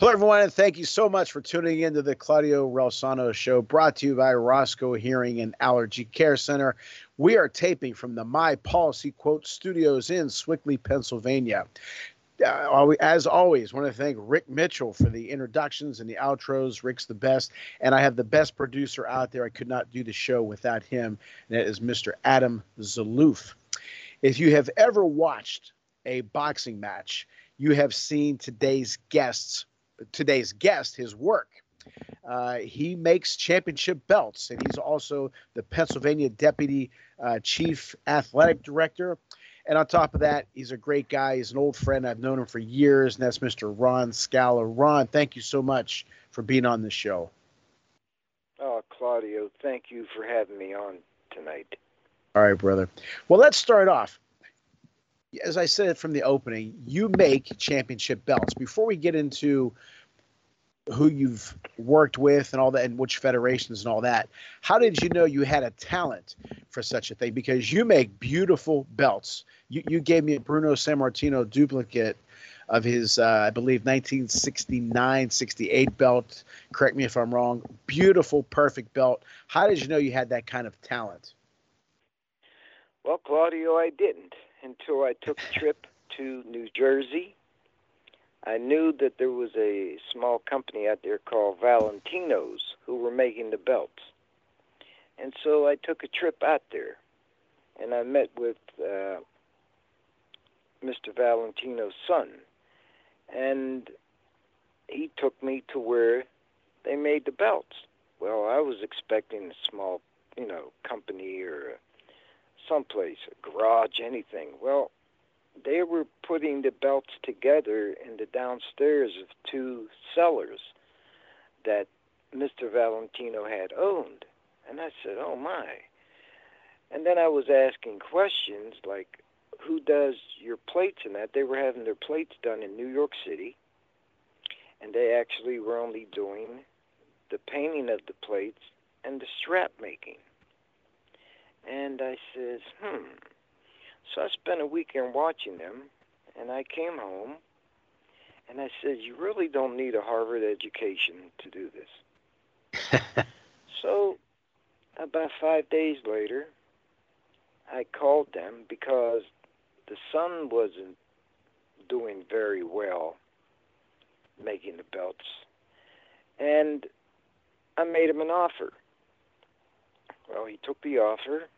Hello, everyone, and thank you so much for tuning in to the Claudio Relsano Show, brought to you by Roscoe Hearing and Allergy Care Center. We are taping from the My Policy Quote Studios in Sewickley, Pennsylvania. Uh, as always, want to thank Rick Mitchell for the introductions and the outros. Rick's the best, and I have the best producer out there. I could not do the show without him, and that is Mr. Adam Zaloof. If you have ever watched a boxing match, you have seen today's guests today's guest his work. Uh, he makes championship belts, and he's also the Pennsylvania Deputy uh, Chief Athletic Director. And on top of that, he's a great guy. He's an old friend. I've known him for years, and that's Mr. Ronn Scala. Ron, thank you so much for being on the show. Oh, Claudio, thank you for having me on tonight. All right, brother. Well, let's start off. As I said from the opening, you make championship belts. Before we get into who you've worked with and all that and which federations and all that how did you know you had a talent for such a thing? Because you make beautiful belts. You, you gave me a bruno sammartino duplicate of his uh, i believe 1969 68 belt. Correct me if i'm wrong. Beautiful perfect belt. How did you know you had that kind of talent? Well claudio i didn't until i took a trip to new jersey I knew that there was a small company out there called Valentino's who were making the belts. And so I took a trip out there and I met with uh, Mr. Valentino's son. And he took me to where they made the belts. Well, I was expecting a small, you know, company or someplace, a garage, anything. Well, they were putting the belts together in the downstairs of two cellars that Mr. Valentino had owned. And I said, oh my. And then I was asking questions like, who does your plates and that? They were having their plates done in New York City. And they actually were only doing the painting of the plates and the strap making. And I says, hmm, so I spent a weekend watching them, and I came home, and I said, "You really don't need a Harvard education to do this." so, about five days later, I called them because the son wasn't doing very well making the belts, and I made him an offer. Well, he took the offer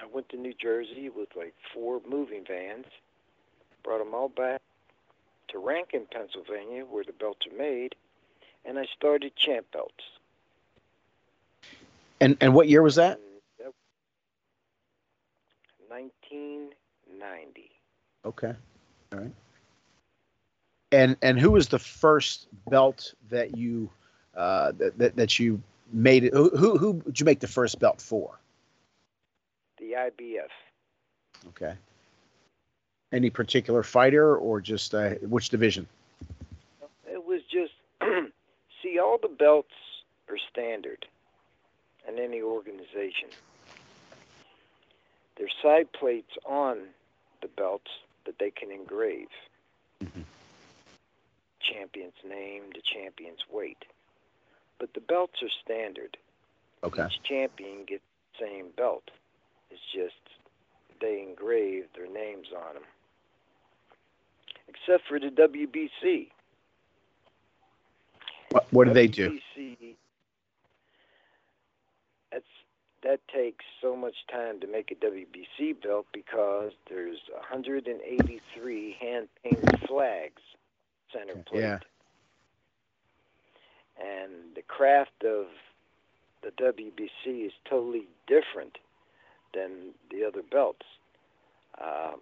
I went to New Jersey with like four moving vans, brought them all back to Rankin, Pennsylvania, where the belts are made, and I started Champ Belts. And and what year was that? that 1990. Okay. All right. And and who was the first belt that you uh, that, that that you made it? Who who who did you make the first belt for? the IBF. Okay. Any particular fighter or just uh, which division? It was just see all the belts are standard in any organization. There's side plates on the belts that they can engrave. Mm-hmm. Champion's name, the champion's weight. But the belts are standard. Okay. Each champion gets the same belt. It's just they engrave their names on them. Except for the WBC. What, what do WBC, they do? That's that takes so much time to make a WBC belt because there's 183 hand painted flags center plate. Yeah. And the craft of the WBC is totally different than the other belts. Uh,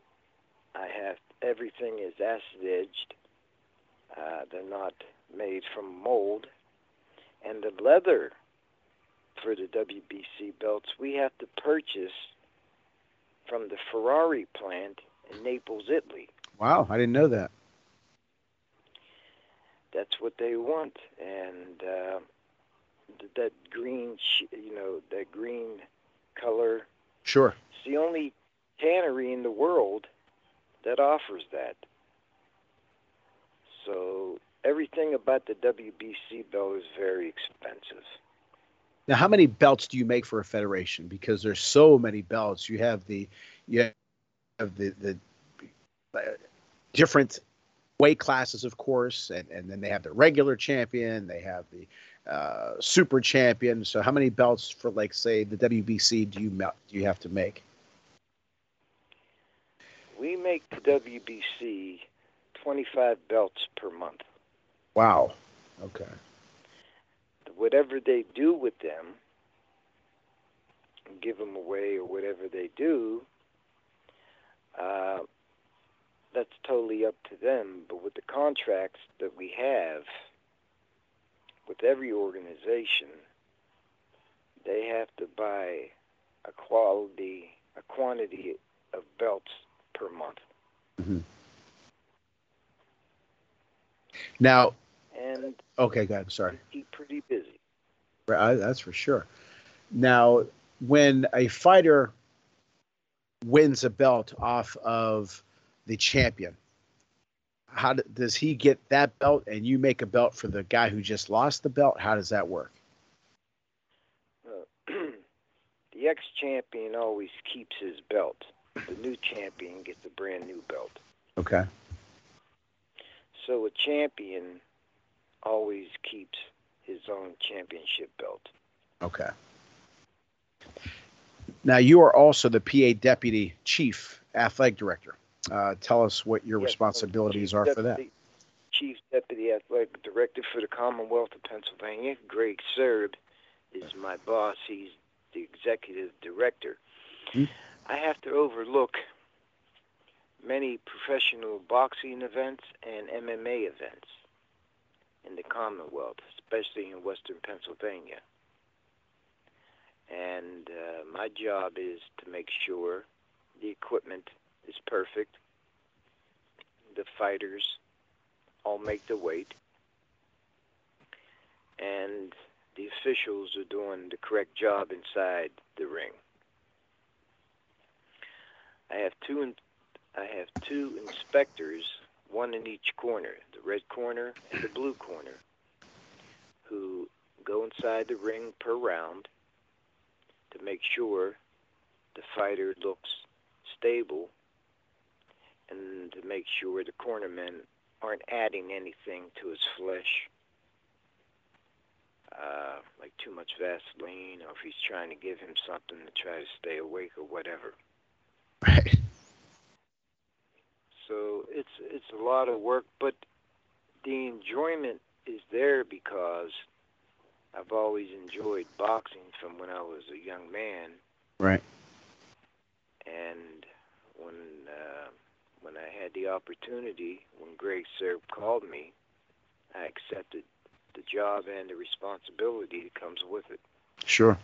I have everything is acid edged. Uh, they're not made from mold, and the leather for the WBC belts, we have to purchase from the Ferrari plant in Naples, Italy. Wow, I didn't know that. That's what they want, and uh, that green, you know, that green color. Sure. It's the only tannery in the world that offers that. So everything about the WBC belt is very expensive. Now, how many belts do you make for a federation? Because there's so many belts. You have the you have the the uh, different weight classes, of course, and, and then they have the regular champion. They have the uh, super champion. So, how many belts for, like, say, the WBC do you do you have to make? We make the WBC 25 belts per month. Wow. Okay. Whatever they do with them, give them away or whatever they do, uh, that's totally up to them. But with the contracts that we have with every organization, they have to buy a quality, a quantity of belts per month. Mm-hmm. Now, and okay, go ahead. Sorry. Keep pretty busy. Right, that's for sure. Now, when a fighter wins a belt off of the champion, how do, does he get that belt and you make a belt for the guy who just lost the belt? How does that work? Uh, the ex champion always keeps his belt. The new champion gets a brand new belt. Okay. So a champion always keeps his own championship belt. Okay. Now you are also the PA deputy chief athletic director. Uh, tell us what your yes, responsibilities are deputy, for that. Chief deputy athletic director for the Commonwealth of Pennsylvania. Greg Sirb is my boss. He's the executive director. Hmm. I have to overlook many professional boxing events and MMA events in the Commonwealth, especially in Western Pennsylvania. And uh, my job is to make sure the equipment is perfect, the fighters all make the weight, and the officials are doing the correct job inside the ring. I have two I have two inspectors, one in each corner, the red corner and the blue corner, who go inside the ring per round to make sure the fighter looks stable and to make sure the cornermen aren't adding anything to his flesh, uh, like too much Vaseline, or if he's trying to give him something to try to stay awake or whatever. Right. So it's it's a lot of work, but the enjoyment is there because I've always enjoyed boxing from when I was a young man. Right. And when uh, when I had the opportunity, when Greg Sirb called me, I accepted the job and the responsibility that comes with it. Sure.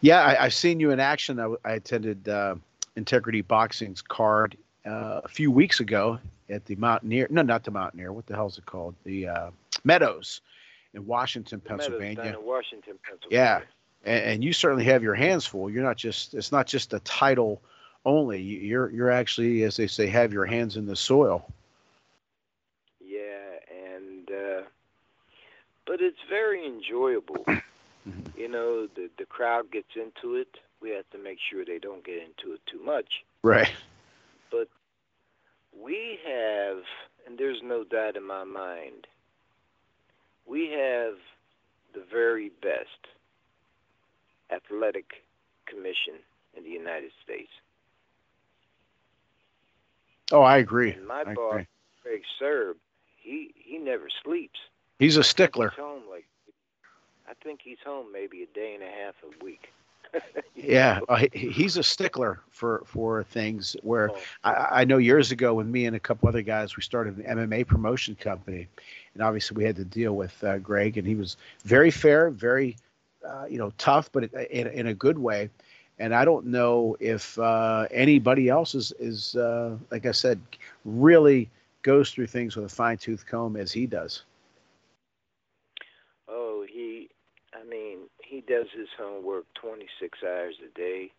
Yeah, I, have seen you in action. I, I attended uh, Integrity Boxing's card uh, a few weeks ago at the Mountaineer. No, not the Mountaineer. What the hell is it called? The uh, Meadows in Washington, the Pennsylvania. Meadows in Washington, Pennsylvania. Yeah, and, and, you certainly have your hands full. You're not just. It's not just a title only. You're you're actually, as they say, have your hands in the soil. Yeah, and uh, but it's very enjoyable. Mm-hmm. You know, the the crowd gets into it. We have to make sure they don't get into it too much. Right. But we have, and there's no doubt in my mind, we have the very best athletic commission in the United States. Oh, I agree. And my I boss, agree. Greg Sirb, he he never sleeps. He's a stickler. He's home like I think he's home maybe a day and a half a week. yeah, uh, he, he's a stickler for for things. Where oh. I, I, know years ago, when me and a couple other guys, we started an MMA promotion company, and obviously we had to deal with uh, Greg, and he was very fair, very uh, you know, tough, but in, in a good way. And I don't know if uh, anybody else is, is uh, like I said, really goes through things with a fine tooth comb as he does. Oh, he, I mean, he does his homework 26 hours a day.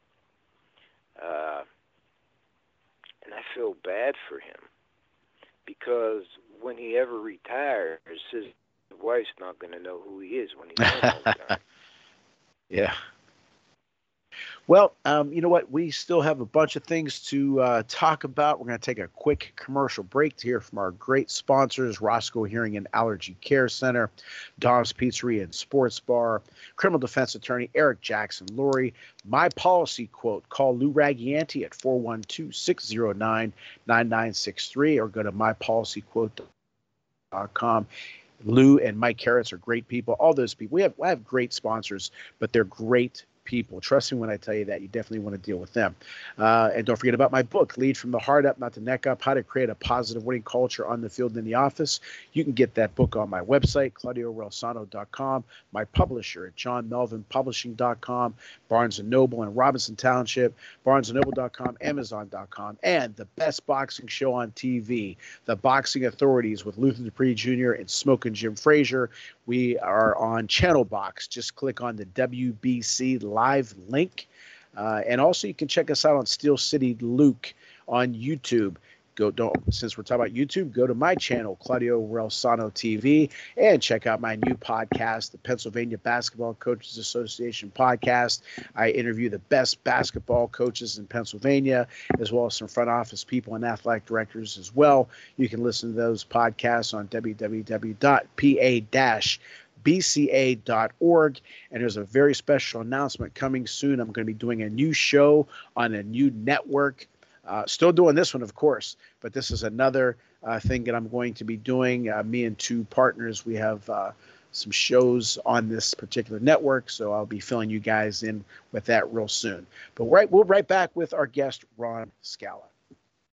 Uh, and I feel bad for him because when he ever retires, his wife's not going to know who he is when he's done. yeah. Well, um, you know what? We still have a bunch of things to uh, talk about. We're going to take a quick commercial break to hear from our great sponsors Roscoe Hearing and Allergy Care Center, Dom's Pizzeria and Sports Bar, criminal defense attorney Eric Jackson Lurie. My policy quote call Lou Ragianti at 412 609 9963 or go to mypolicyquote.com. Lou and Mike Carrots are great people. All those people. We have I have great sponsors, but they're great people. Trust me when I tell you that. You definitely want to deal with them. Uh, and don't forget about my book, Lead from the Heart Up, Not the Neck Up How to Create a Positive Winning Culture on the Field and in the Office. You can get that book on my website, ClaudioRelsano.com, my publisher at JohnMelvinPublishing.com, Barnes & Noble in Robinson Township, BarnesandNoble.com, Amazon.com, and the best boxing show on TV, The Boxing Authorities with Luther Dupree Jr. and Smoking Jim Frazier. We are on Channel Box. Just click on the WBC live link. Uh, and also, you can check us out on Steel City Luke on YouTube. Go don't since we're talking about YouTube, go to my channel, Claudio Relsano TV, and check out my new podcast, the Pennsylvania Basketball Coaches Association podcast. I interview the best basketball coaches in Pennsylvania, as well as some front office people and athletic directors as well. You can listen to those podcasts on www.pa- bca.org. And there's a very special announcement coming soon. I'm going to be doing a new show on a new network. Uh, still doing this one, of course, but this is another uh, thing that I'm going to be doing. Uh, me and two partners, we have uh, some shows on this particular network, so I'll be filling you guys in with that real soon. But right, we'll right back with our guest, Ronn Scala.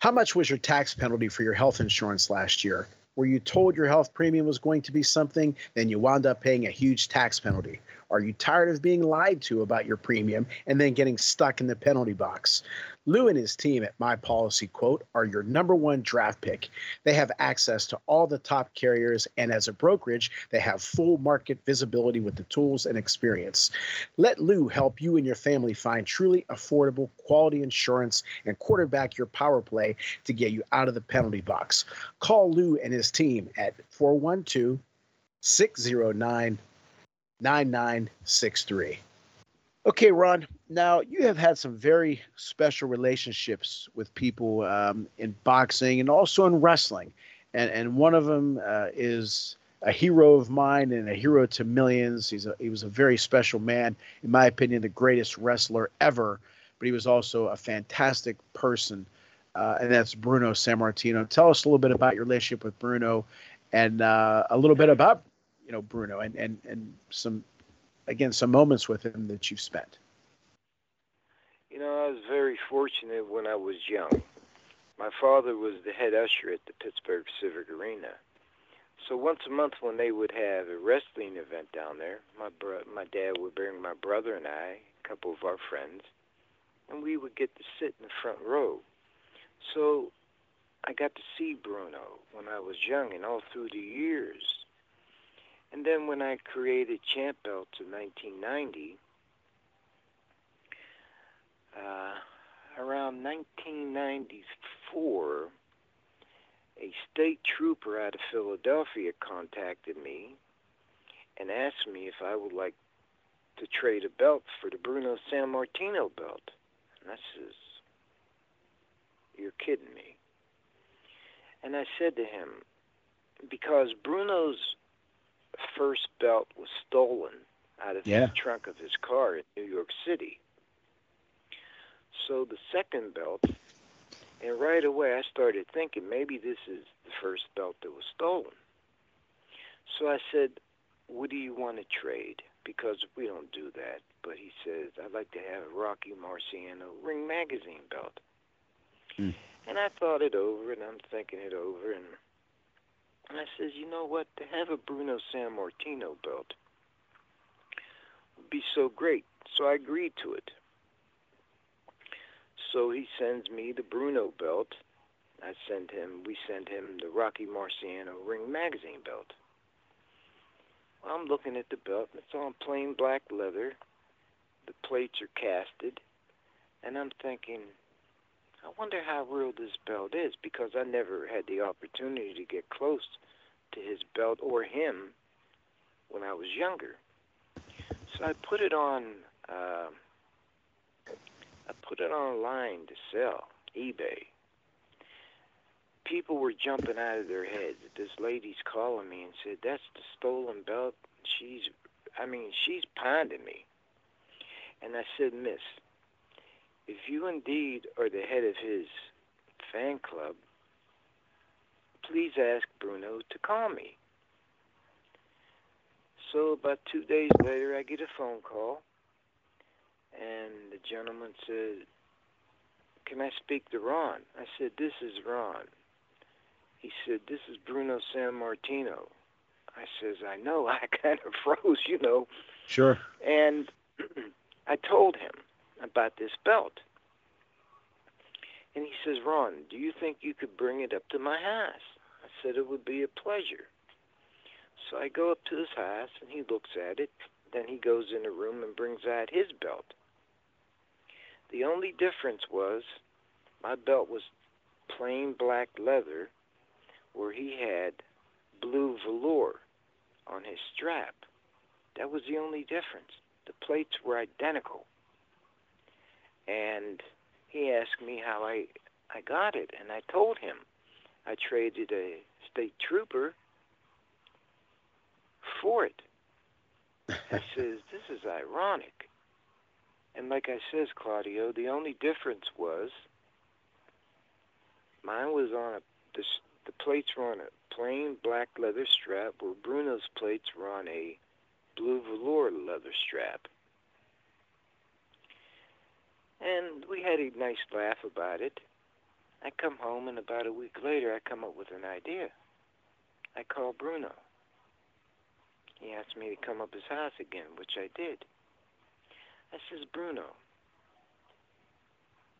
How much was your tax penalty for your health insurance last year? Were you told your health premium was going to be something, then you wound up paying a huge tax penalty? Are you tired of being lied to about your premium and then getting stuck in the penalty box? Lou and his team at My Policy Quote are your number one draft pick. They have access to all the top carriers, and as a brokerage, they have full market visibility with the tools and experience. Let Lou help you and your family find truly affordable, quality insurance and quarterback your power play to get you out of the penalty box. Call Lou and his team at 412 609 9963. Okay, Ron. Now you have had some very special relationships with people um, in boxing and also in wrestling, and and one of them uh, is a hero of mine and a hero to millions. He's a, he was a very special man, in my opinion, the greatest wrestler ever. But he was also a fantastic person, uh, and that's Bruno Sammartino. Tell us a little bit about your relationship with Bruno, and uh, a little bit about you know Bruno and and and some again some moments with him that you've spent. You know, I was very fortunate when I was young. My father was the head usher at the Pittsburgh Civic Arena. So once a month when they would have a wrestling event down there, my bro- my dad would bring my brother and I, a couple of our friends, and we would get to sit in the front row. So I got to see Bruno when I was young and all through the years. And then when I created Champ Belts in 1990, uh, around 1994, a state trooper out of Philadelphia contacted me and asked me if I would like to trade a belt for the Bruno Sammartino belt. And I says, You're kidding me. And I said to him, because Bruno's first belt was stolen out of Yeah. the trunk of his car in New York City. So the second belt, and right away I started thinking maybe this is the first belt that was stolen. So I said, What do you want to trade? Because we don't do that. But he says, I'd like to have a Rocky Marciano Ring Magazine belt. Hmm. And I thought it over, and I'm thinking it over, and I says, you know what? To have a Bruno Sammartino belt would be so great. So I agreed to it. So he sends me the Bruno belt. I send him. We send him the Rocky Marciano Ring Magazine belt. I'm looking at the belt, it's on plain black leather. The plates are casted, and I'm thinking, I wonder how real this belt is because I never had the opportunity to get close to his belt or him when I was younger. So I put it on. Uh, I put it online to sell, eBay. People were jumping out of their heads. This lady's calling me and said, "That's the stolen belt." She's, I mean, she's ponding me. And I said, "Miss, if you indeed are the head of his fan club, please ask Bruno to call me. So about two days later, I get a phone call, and the gentleman said, "Can I speak to Ron?" I said, "This is Ron." He said, "This is Bruno Sammartino." I says, "I know." I kind of froze, you know. Sure. And I told him about this belt. And he says, Ron, do you think you could bring it up to my house? I said, it would be a pleasure. So I go up to his house and he looks at it. Then he goes in the room and brings out his belt. The only difference was my belt was plain black leather where he had blue velour on his strap. That was the only difference. The plates were identical. And he asked me how I I got it, and I told him I traded a state trooper for it. He says, This is ironic. And like I says, Claudio, the only difference was mine was on a the, the plates were on a plain black leather strap, where Bruno's plates were on a blue velour leather strap. And we had a nice laugh about it. I come home, and about a week later, I come up with an idea. I call Bruno. He asked me to come up his house again, which I did. I says, Bruno,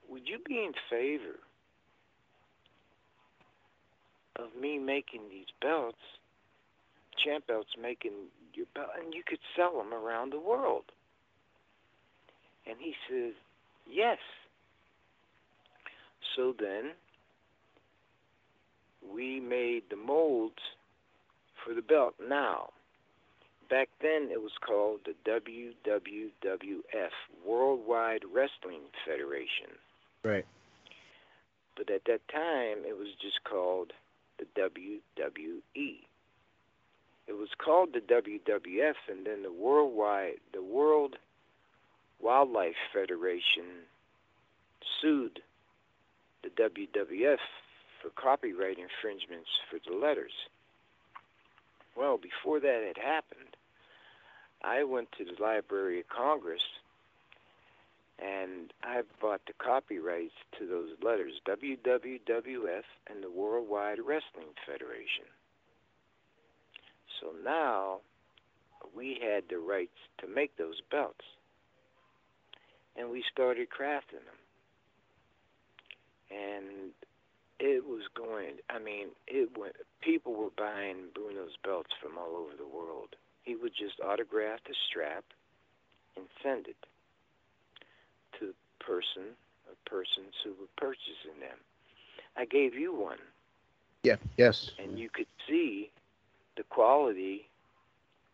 would you be in favor of me making these belts, champ belts, making your belt, and you could sell them around the world? And he says, yes. So then, we made the molds for the belt. Now, back then it was called the WWWF, Worldwide Wrestling Federation. Right. But at that time, it was just called the WWE. It was called the WWF, and then the Worldwide, the World Wildlife Federation sued the WWF for copyright infringements for the letters. Well, before that had happened, I went to the Library of Congress and I bought the copyrights to those letters, WWWF and the Worldwide Wrestling Federation. So now we had the rights to make those belts. And we started crafting them. And it was going, I mean, it went, people were buying Bruno's belts from all over the world. He would just autograph the strap and send it to the person or persons who were purchasing them. I gave you one. Yeah, yes. And you could see the quality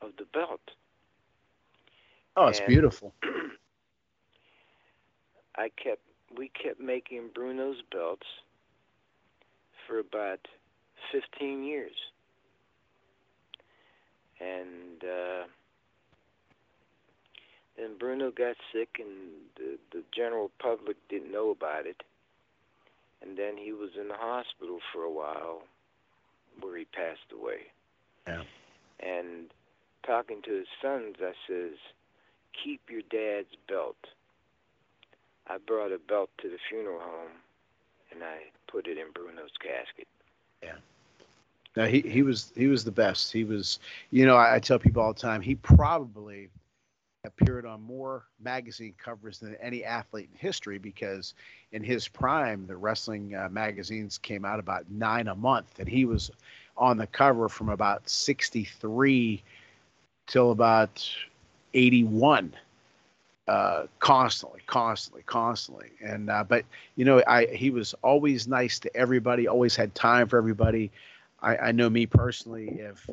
of the belt. Oh, it's And- beautiful. I kept we kept making Bruno's belts for about 15 years. And uh, then Bruno got sick, and the, the general public didn't know about it. And then he was in the hospital for a while where he passed away. Yeah. And talking to his sons, I says, keep your dad's belt. I brought a belt to the funeral home, and I put it in Bruno's casket. No, he he was he was the best. He was, you know, I, I tell people all the time. He probably appeared on more magazine covers than any athlete in history because in his prime, the wrestling uh, magazines came out about nine a month, and he was on the cover from about '63 till about '81. Uh, constantly, constantly, constantly, and uh, but you know, I he was always nice to everybody, always had time for everybody. I, I know me personally, if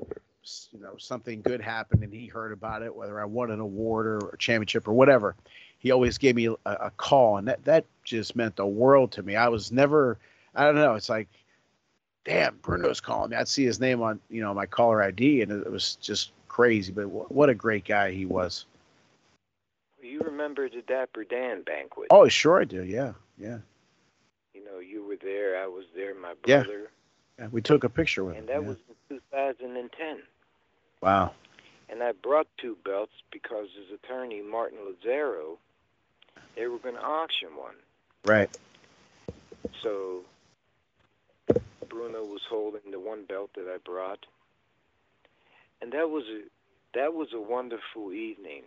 you know something good happened and he heard about it, whether I won an award or a championship or whatever, he always gave me a, a call, and that that just meant the world to me. I was never, I don't know, it's like, damn, Bruno's calling me. I'd see his name on you know my caller ID, and it was just crazy. But wh- what a great guy he was. You remember the Dapper Dan banquet? Oh, sure I do. Yeah, yeah, You know, you were there, I was there, my Yeah. brother, yeah. We took a picture with and him. that yeah. was in 2010. wow. And I brought two belts because his attorney, Martin Lazaro, they were going to auction one. Right. So Bruno was holding the one belt that I brought, and that was a that was a wonderful evening.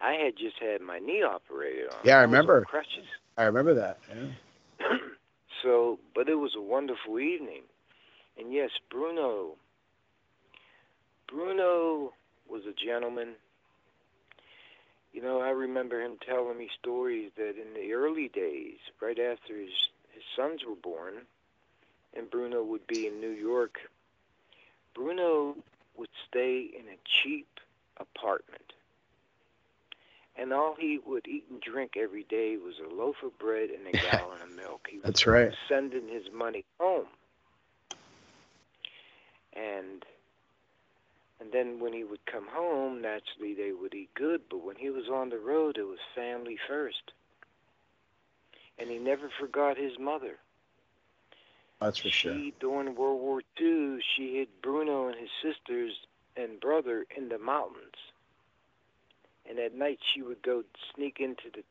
I had just had my knee operated on. Yeah, I remember. crutches. I remember that. Yeah. so, but it was a wonderful evening, and yes, Bruno. Bruno was a gentleman. You know, I remember him telling me stories that in the early days, right after his his sons were born, and Bruno would be in New York, Bruno would stay in a cheap apartment. And all he would eat and drink every day was a loaf of bread and a gallon of milk. He was That's right. sending his money home. And and then when he would come home, naturally they would eat good, but when he was on the road, it was family first. And he never forgot his mother. That's for sure. During World War II, she hid Bruno and his sisters and brother in the mountains. And at night, she would go sneak into the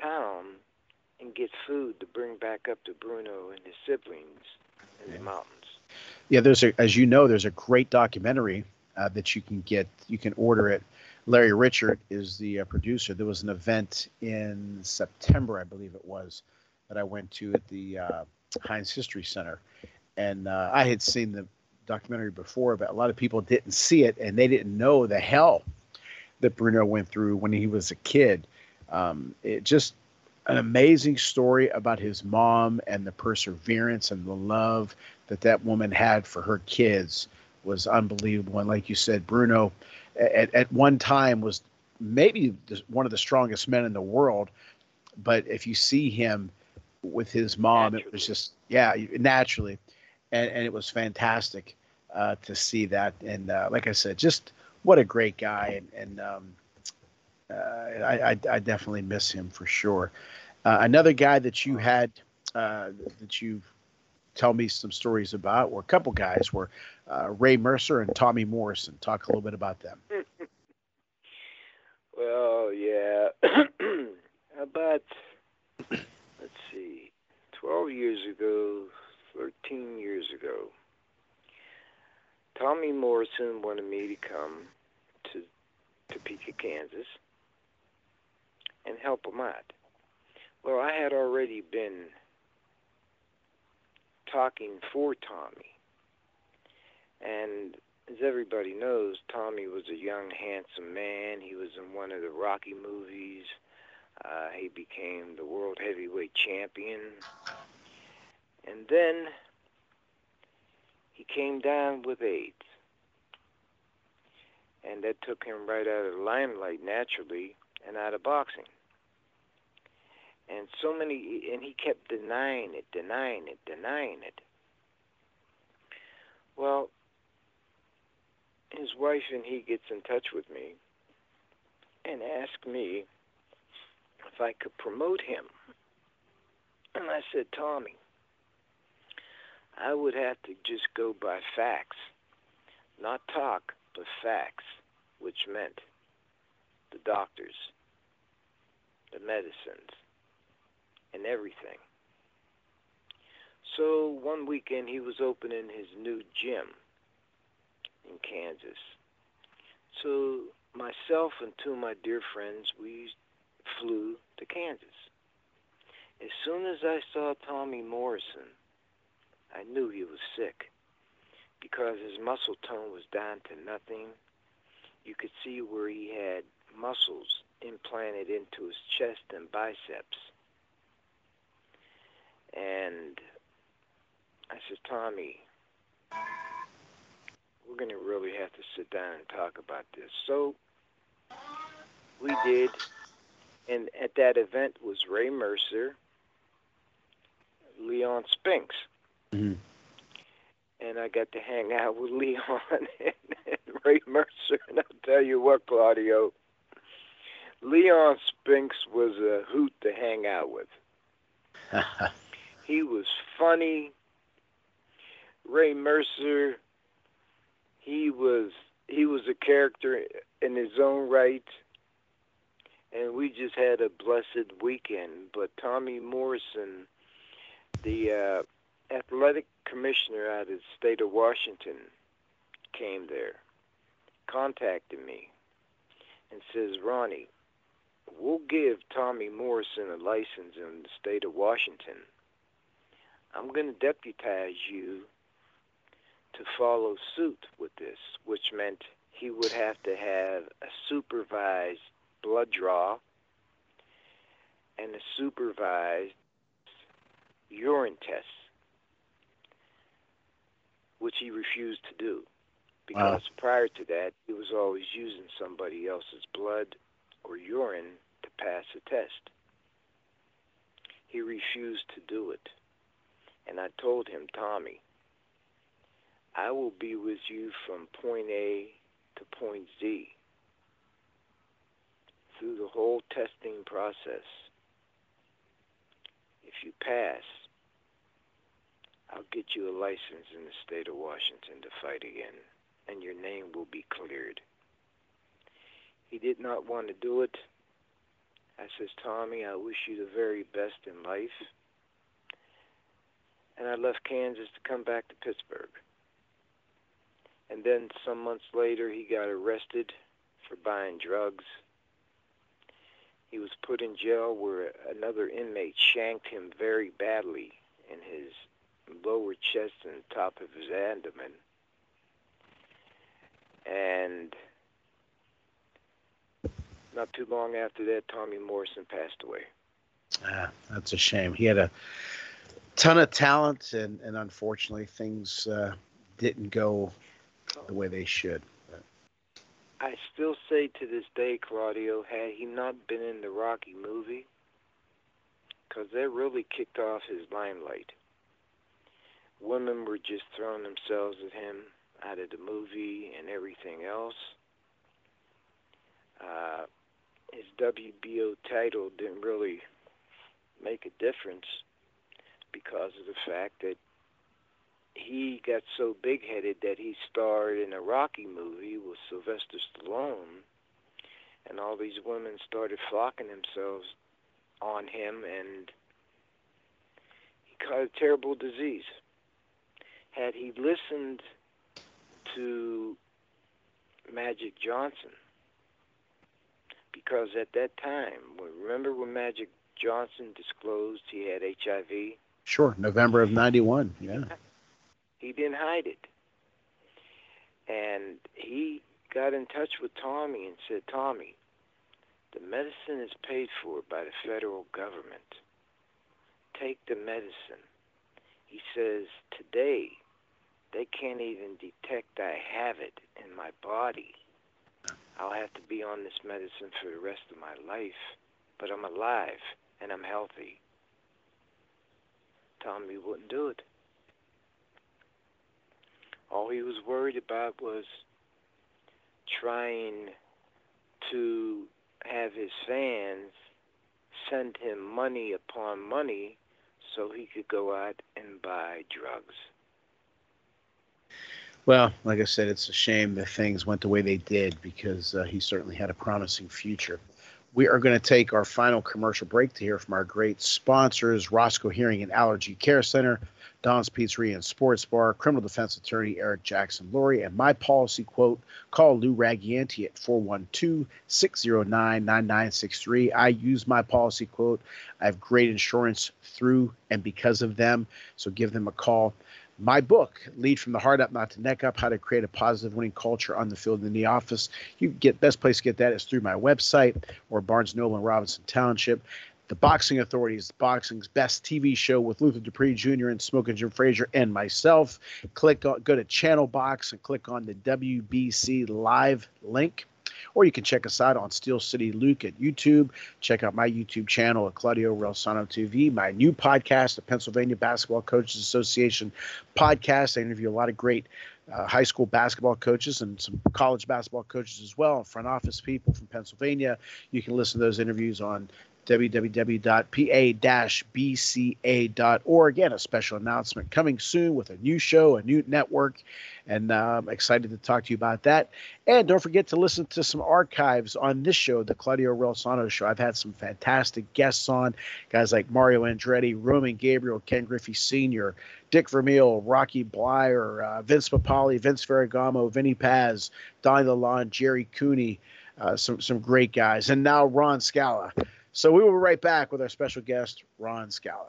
town and get food to bring back up to Bruno and his siblings in the mountains. Yeah, there's a, as you know, there's a great documentary uh, that you can get. You can order it. Larry Richert is the uh, producer. There was an event in September, I believe it was, that I went to at the uh, Heinz History Center, and uh, I had seen the documentary before, but a lot of people didn't see it, and they didn't know the hell that Bruno went through when he was a kid. Um, it just an amazing story about his mom and the perseverance and the love that that woman had for her kids was unbelievable. And like you said, Bruno at, at one time was maybe the, one of the strongest men in the world. But if you see him with his mom, it was just, yeah, naturally. And, and it was fantastic uh, to see that. And uh, like I said, just what a great guy. And, and um, uh, I, I, I definitely miss him for sure. Uh, another guy that you had uh, that you've tell me some stories about, or a couple guys, were uh, Ray Mercer and Tommy Morrison. Talk a little bit about them. well, yeah. about, let's see, 12 years ago, 13 years ago, Tommy Morrison wanted me to come Topeka, Kansas, and help him out. Well, I had already been talking for Tommy. And as everybody knows, Tommy was a young, handsome man. He was in one of the Rocky movies. Uh, he became the world heavyweight champion. And then he came down with AIDS. And that took him right out of the limelight naturally and out of boxing. And so many, and he kept denying it, denying it, denying it. Well, his wife and he gets in touch with me and ask me if I could promote him. And I said, Tommy, I would have to just go by facts, not talk, but facts, which meant the doctors, the medicines, and everything. So one weekend he was opening his new gym in Kansas. So myself and two of my dear friends, we flew to Kansas. As soon as I saw Tommy Morrison, I knew he was sick because his muscle tone was down to nothing. You could see where he had muscles implanted into his chest and biceps. And I said, Tommy, we're going to really have to sit down and talk about this. So we did. And at that event was Ray Mercer, Leon Spinks. Mm-hmm. And I got to hang out with Leon and, and Ray Mercer. And I'll tell you what, Claudio, Leon Spinks was a hoot to hang out with. he was funny. Ray Mercer, he was he was a character in his own right, and we just had a blessed weekend. But Tommy Morrison, the uh, athletic commissioner out of the state of Washington, came there, contacted me, and says, Ronnie, we'll give Tommy Morrison a license in the state of Washington. I'm going to deputize you to follow suit with this, which meant he would have to have a supervised blood draw and a supervised urine test, which he refused to do because wow. prior to that, he was always using somebody else's blood or urine to pass a test. He refused to do it. And I told him, Tommy, I will be with you from point A to point Z through the whole testing process. If you pass, I'll get you a license in the state of Washington to fight again, and your name will be cleared. He did not want to do it. I says, Tommy, I wish you the very best in life. And I left Kansas to come back to Pittsburgh. And then some months later, he got arrested for buying drugs. He was put in jail where another inmate shanked him very badly in his lower chest and top of his abdomen. And not too long after that, Tommy Morrison passed away. Ah, that's a shame. He had a ton of talent, and, and unfortunately, things uh, didn't go the way they should. I still say to this day, Claudio, had he not been in the Rocky movie, because that really kicked off his limelight. Women were just throwing themselves at him out of the movie and everything else. Uh, his WBO title didn't really make a difference because of the fact that he got so big headed that he starred in a Rocky movie with Sylvester Stallone, and all these women started flocking themselves on him, and he caught a terrible disease. Had he listened to Magic Johnson, because at that time, remember when Magic Johnson disclosed he had HIV? Sure, November of 91, yeah. He didn't hide it. And he got in touch with Tommy and said, Tommy, the medicine is paid for by the federal government. Take the medicine. He says, today, they can't even detect I have it in my body. I'll have to be on this medicine for the rest of my life, but I'm alive and I'm healthy. Tommy wouldn't do it. All he was worried about was trying to have his fans send him money upon money so he could go out and buy drugs. Well, like I said, it's a shame that things went the way they did because uh, he certainly had a promising future. We are going to take our final commercial break to hear from our great sponsors Roscoe Hearing and Allergy Care Center, Don's Pizzeria and Sports Bar, criminal defense attorney Eric Jackson Lurie, and my policy quote call Lou Ragianti at 412 609 9963. I use my policy quote. I have great insurance through and because of them, so give them a call my book, Lead from the Heart Up, Not to Neck Up, How to Create a Positive Winning Culture on the Field in the Office. You get best place to get that is through my website or Barnes Noble and Robinson Township. The Boxing Authority is boxing's best TV show with Luther Dupree Jr. and Smoking Jim Frazier and myself. Click on, go to Channel Box and click on the WBC Live link or you can check us out on Steel City Luke at YouTube. Check out my YouTube channel at Claudio Reilsono TV, my new podcast, the Pennsylvania Basketball Coaches Association podcast. I interview a lot of great uh, high school basketball coaches and some college basketball coaches as well, front office people from Pennsylvania. You can listen to those interviews on www.pa-bca.org. Again, a special announcement coming soon with a new show, a new network, and uh, I'm excited to talk to you about that. And don't forget to listen to some archives on this show, the Claudio Reilsono Show. I've had some fantastic guests on, guys like Mario Andretti, Roman Gabriel, Ken Griffey Sr., Dick Vermeil, Rocky Bleier, uh, Vince Papale, Vince Ferragamo, Vinny Paz, Donnie Lalonde, Gerry Cooney, uh, some, some great guys. And now Ronn Scala. So we will be right back with our special guest, Ronn Scala.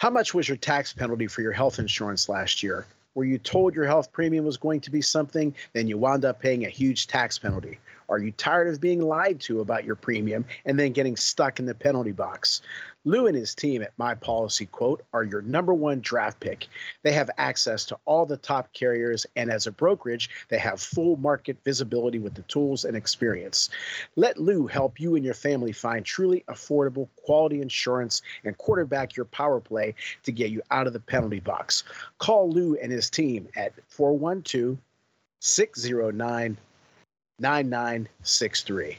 How much was your tax penalty for your health insurance last year? Were you told your health premium was going to be something, then you wound up paying a huge tax penalty? Are you tired of being lied to about your premium and then getting stuck in the penalty box? Lou and his team at My Policy Quote are your number one draft pick. They have access to all the top carriers, and as a brokerage, they have full market visibility with the tools and experience. Let Lou help you and your family find truly affordable, quality insurance and quarterback your power play to get you out of the penalty box. Call Lou and his team at 412 609 9963.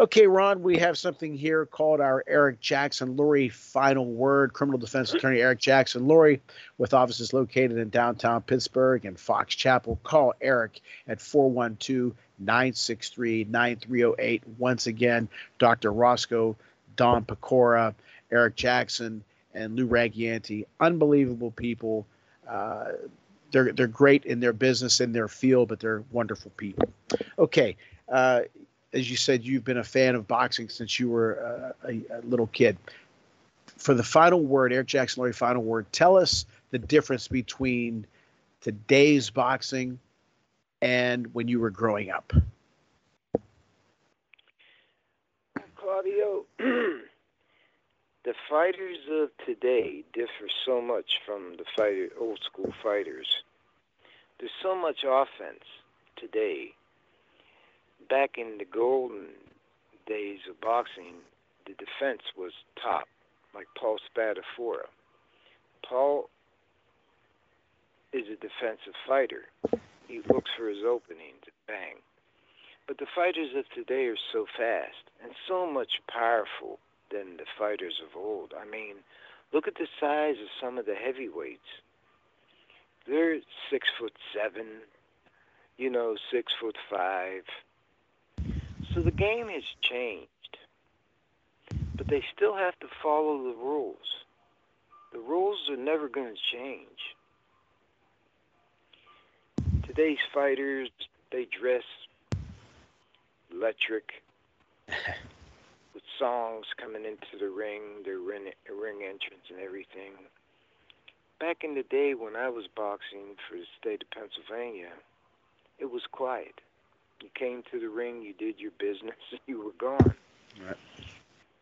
Okay, Ronn, we have something here called our Eric Jackson Lurie Final Word. Criminal defense attorney Eric Jackson Lurie, with offices located in downtown Pittsburgh and Fox Chapel. Call Eric at 412 963 9308. Once again, Dr. Roscoe, Don Pecora, Eric Jackson, and Lou Ragianti. Unbelievable people. Uh, they're, they're great in their business, in their field, but they're wonderful people. Okay. Uh, as you said, you've been a fan of boxing since you were uh, a, a, little kid. For the final word, Eric Jackson Lurie, final word, tell us the difference between today's boxing and when you were growing up. Claudio, the fighters of today differ so much from the fighter, old school fighters. There's so much offense today back in the golden days of boxing, the defense was top, like Paul Spadafora. Paul is a defensive fighter. He looks for his openings, to bang. But the fighters of today are so fast and so much powerful than the fighters of old. I mean, look at the size of some of the heavyweights. They're six foot seven, you know, six foot five, so the game has changed, but they still have to follow the rules. The rules are never going to change. Today's fighters, they dress electric with songs coming into the ring, their ring, ring entrance and everything. Back in the day when I was boxing for the state of Pennsylvania, it was quiet. You came to the ring, you did your business, and you were gone. Right.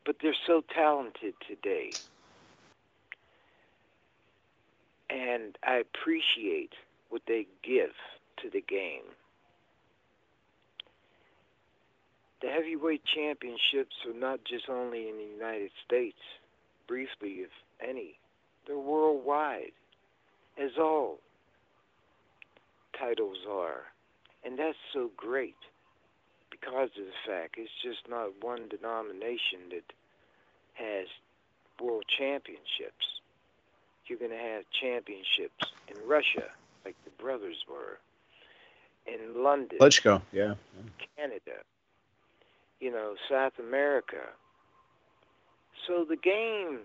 But they're so talented today. And I appreciate what they give to the game. The heavyweight championships are not just only in the United States, briefly, if any. They're worldwide, as all titles are. And that's so great because of the fact it's just not one denomination that has world championships. You're going to have championships in Russia, like the brothers were, in London, Let's go, yeah, Canada, you know, South America. So the game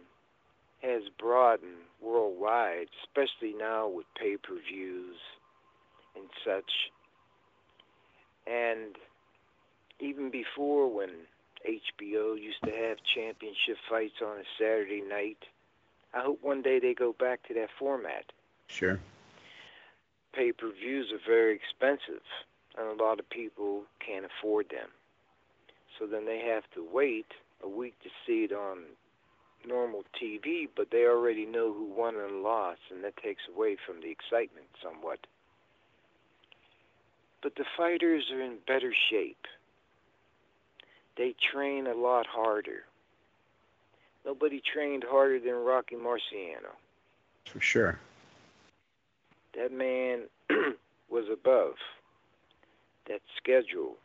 has broadened worldwide, especially now with pay-per-views and such. And even before when HBO used to have championship fights on a Saturday night, I hope one day they go back to that format. Sure. Pay per views are very expensive, and a lot of people can't afford them. So then they have to wait a week to see it on normal TV, but they already know who won and lost, and that takes away from the excitement somewhat but the fighters are in better shape. They train a lot harder. Nobody trained harder than Rocky Marciano. For sure. That man was above that schedule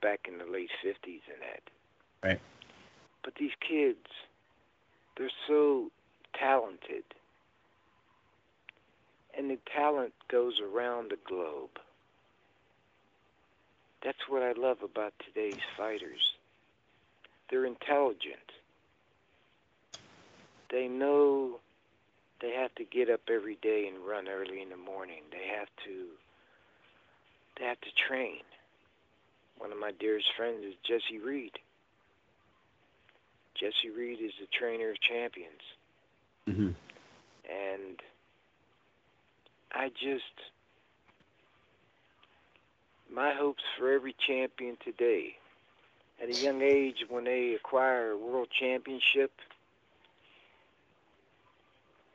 back in the late 50s and that. Right. But these kids, they're so talented. And the talent goes around the globe. That's what I love about today's fighters. They're intelligent. They know they have to get up every day and run early in the morning. They have to they have to train. One of my dearest friends is Jesse Reid. Jesse Reid is the trainer of champions. Mm-hmm. And I just my hopes for every champion today. At a young age, when they acquire a world championship,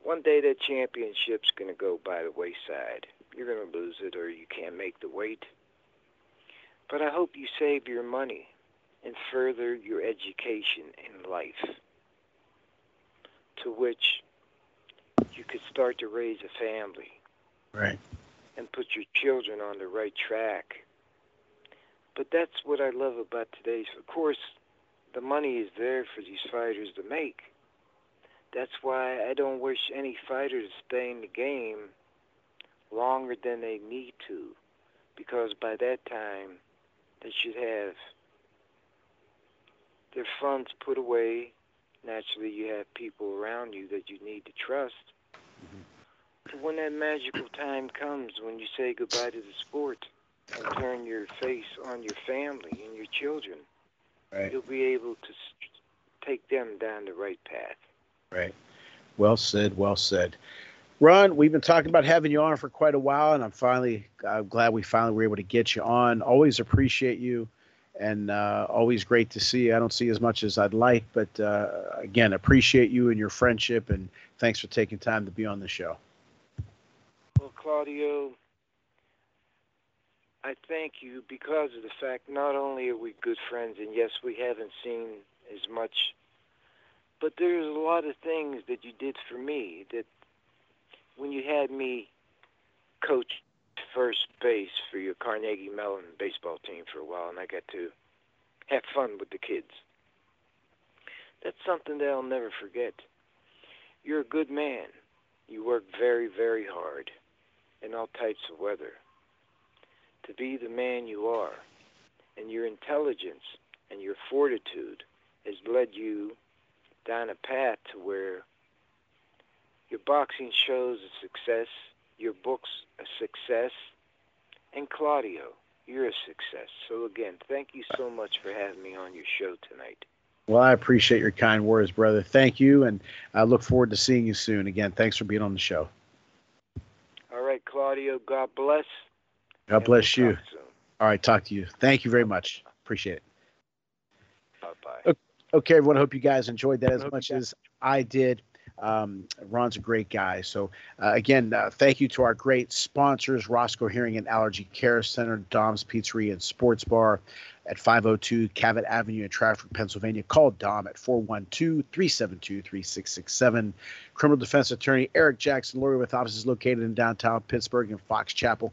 one day that championship's going to go by the wayside. You're going to lose it or you can't make the weight. But I hope you save your money and further your education in life, to which you could start to raise a family. Right. And put your children on the right track. But that's what I love about today's. Of course, the money is there for these fighters to make. That's why I don't wish any fighter to stay in the game longer than they need to, because by that time they should have their funds put away. Naturally, you have people around you that you need to trust. Mm-hmm. When that magical time comes, when you say goodbye to the sport and turn your face on your family and your children, right. you'll be able to take them down the right path. Right. Well said. Well said. Ronn, we've been talking about having you on for quite a while, and I'm finally I'm glad we finally were able to get you on. Always appreciate you, and uh, always great to see you. I don't see as much as I'd like, but uh, again, appreciate you and your friendship, and thanks for taking time to be on the show. Well, Claudio, I thank you because of the fact not only are we good friends, and yes, we haven't seen as much, but there's a lot of things that you did for me that when you had me coach first base for your Carnegie Mellon baseball team for a while, and I got to have fun with the kids. That's something that I'll never forget. You're a good man. You work very, very hard in all types of weather. To be the man you are, and your intelligence and your fortitude has led you down a path to where your boxing shows a success, your books a success, and Claudio, you're a success. So again, thank you so much for having me on your show tonight. Well, I appreciate your kind words, brother. Thank you, and I look forward to seeing you soon. Again, thanks for being on the show. All right, Claudio. God bless. God bless we'll you. All right, talk to you. Thank you very much. Appreciate it. Bye bye. Okay, everyone. I hope you guys enjoyed that as much as I did. Um, Ronn's a great guy. So, uh, again, uh, thank you to our great sponsors Roscoe Hearing and Allergy Care Center, Dom's Pizzeria and Sports Bar at 502 Cavitt Avenue in Trafford, Pennsylvania. Call Dom at 412 372 3667. Criminal defense attorney Eric Jackson Lurie with offices located in downtown Pittsburgh and Fox Chapel.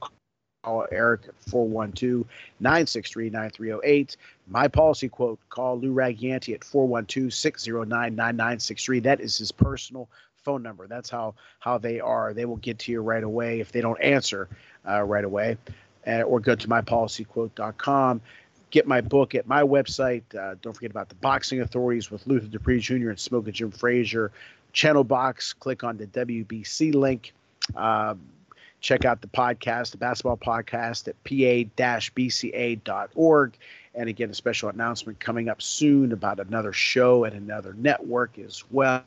Call Eric at 412 963 9308. My policy quote call Lou Ragianti at 412 609 9963. That is his personal phone number. That's how how they are. They will get to you right away if they don't answer uh, right away. Uh, or go to mypolicyquote.com. Get my book at my website. Uh, don't forget about the Boxing Authorities with Luther Dupree Jr. and Smoking Jim Frazier. Channel box. Click on the WBC link. Um, check out the podcast, the basketball podcast at pa-bca.org. And again, a special announcement coming up soon about another show at another network as well.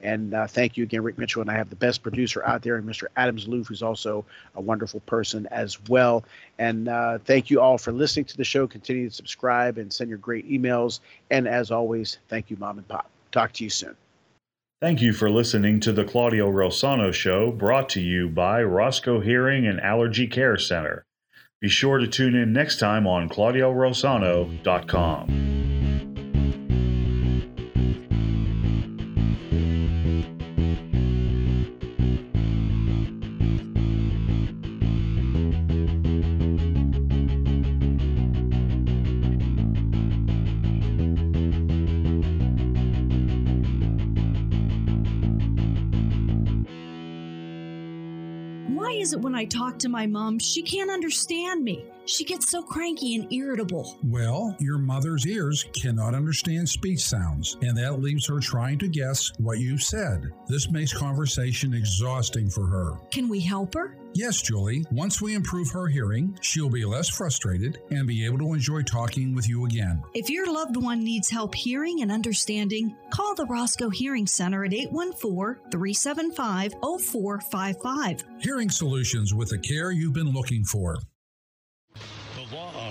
And uh, thank you again, Rick Mitchell. And I have the best producer out there, and Mr. Adams Loof, who's also a wonderful person as well. And uh, thank you all for listening to the show. Continue to subscribe and send your great emails. And as always, thank you, Mom and Pop. Talk to you soon. Thank you for listening to the Claudio Reilsono Show, brought to you by Roscoe Hearing and Allergy Care Center. Be sure to tune in next time on ClaudioRosano.com. I talk to my mom, she can't understand me. She gets so cranky and irritable. Well, your mother's ears cannot understand speech sounds, and that leaves her trying to guess what you said. This makes conversation exhausting for her. Can we help her? Yes, Julie. Once we improve her hearing, she'll be less frustrated and be able to enjoy talking with you again. If your loved one needs help hearing and understanding, call the Roscoe Hearing Center at 814 375 0455. Hearing solutions with the care you've been looking for.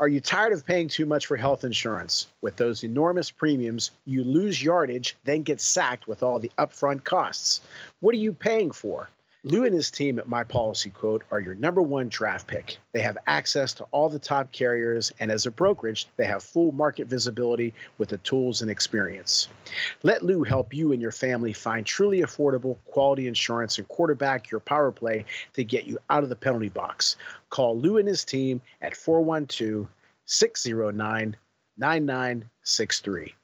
Are you tired of paying too much for health insurance? With those enormous premiums, you lose yardage, then get sacked with all the upfront costs. What are you paying for? Lou and his team at My Policy Quote are your number one draft pick. They have access to all the top carriers, and as a brokerage, they have full market visibility with the tools and experience. Let Lou help you and your family find truly affordable, quality insurance and quarterback your power play to get you out of the penalty box. Call Lou and his team at 412 609 9963.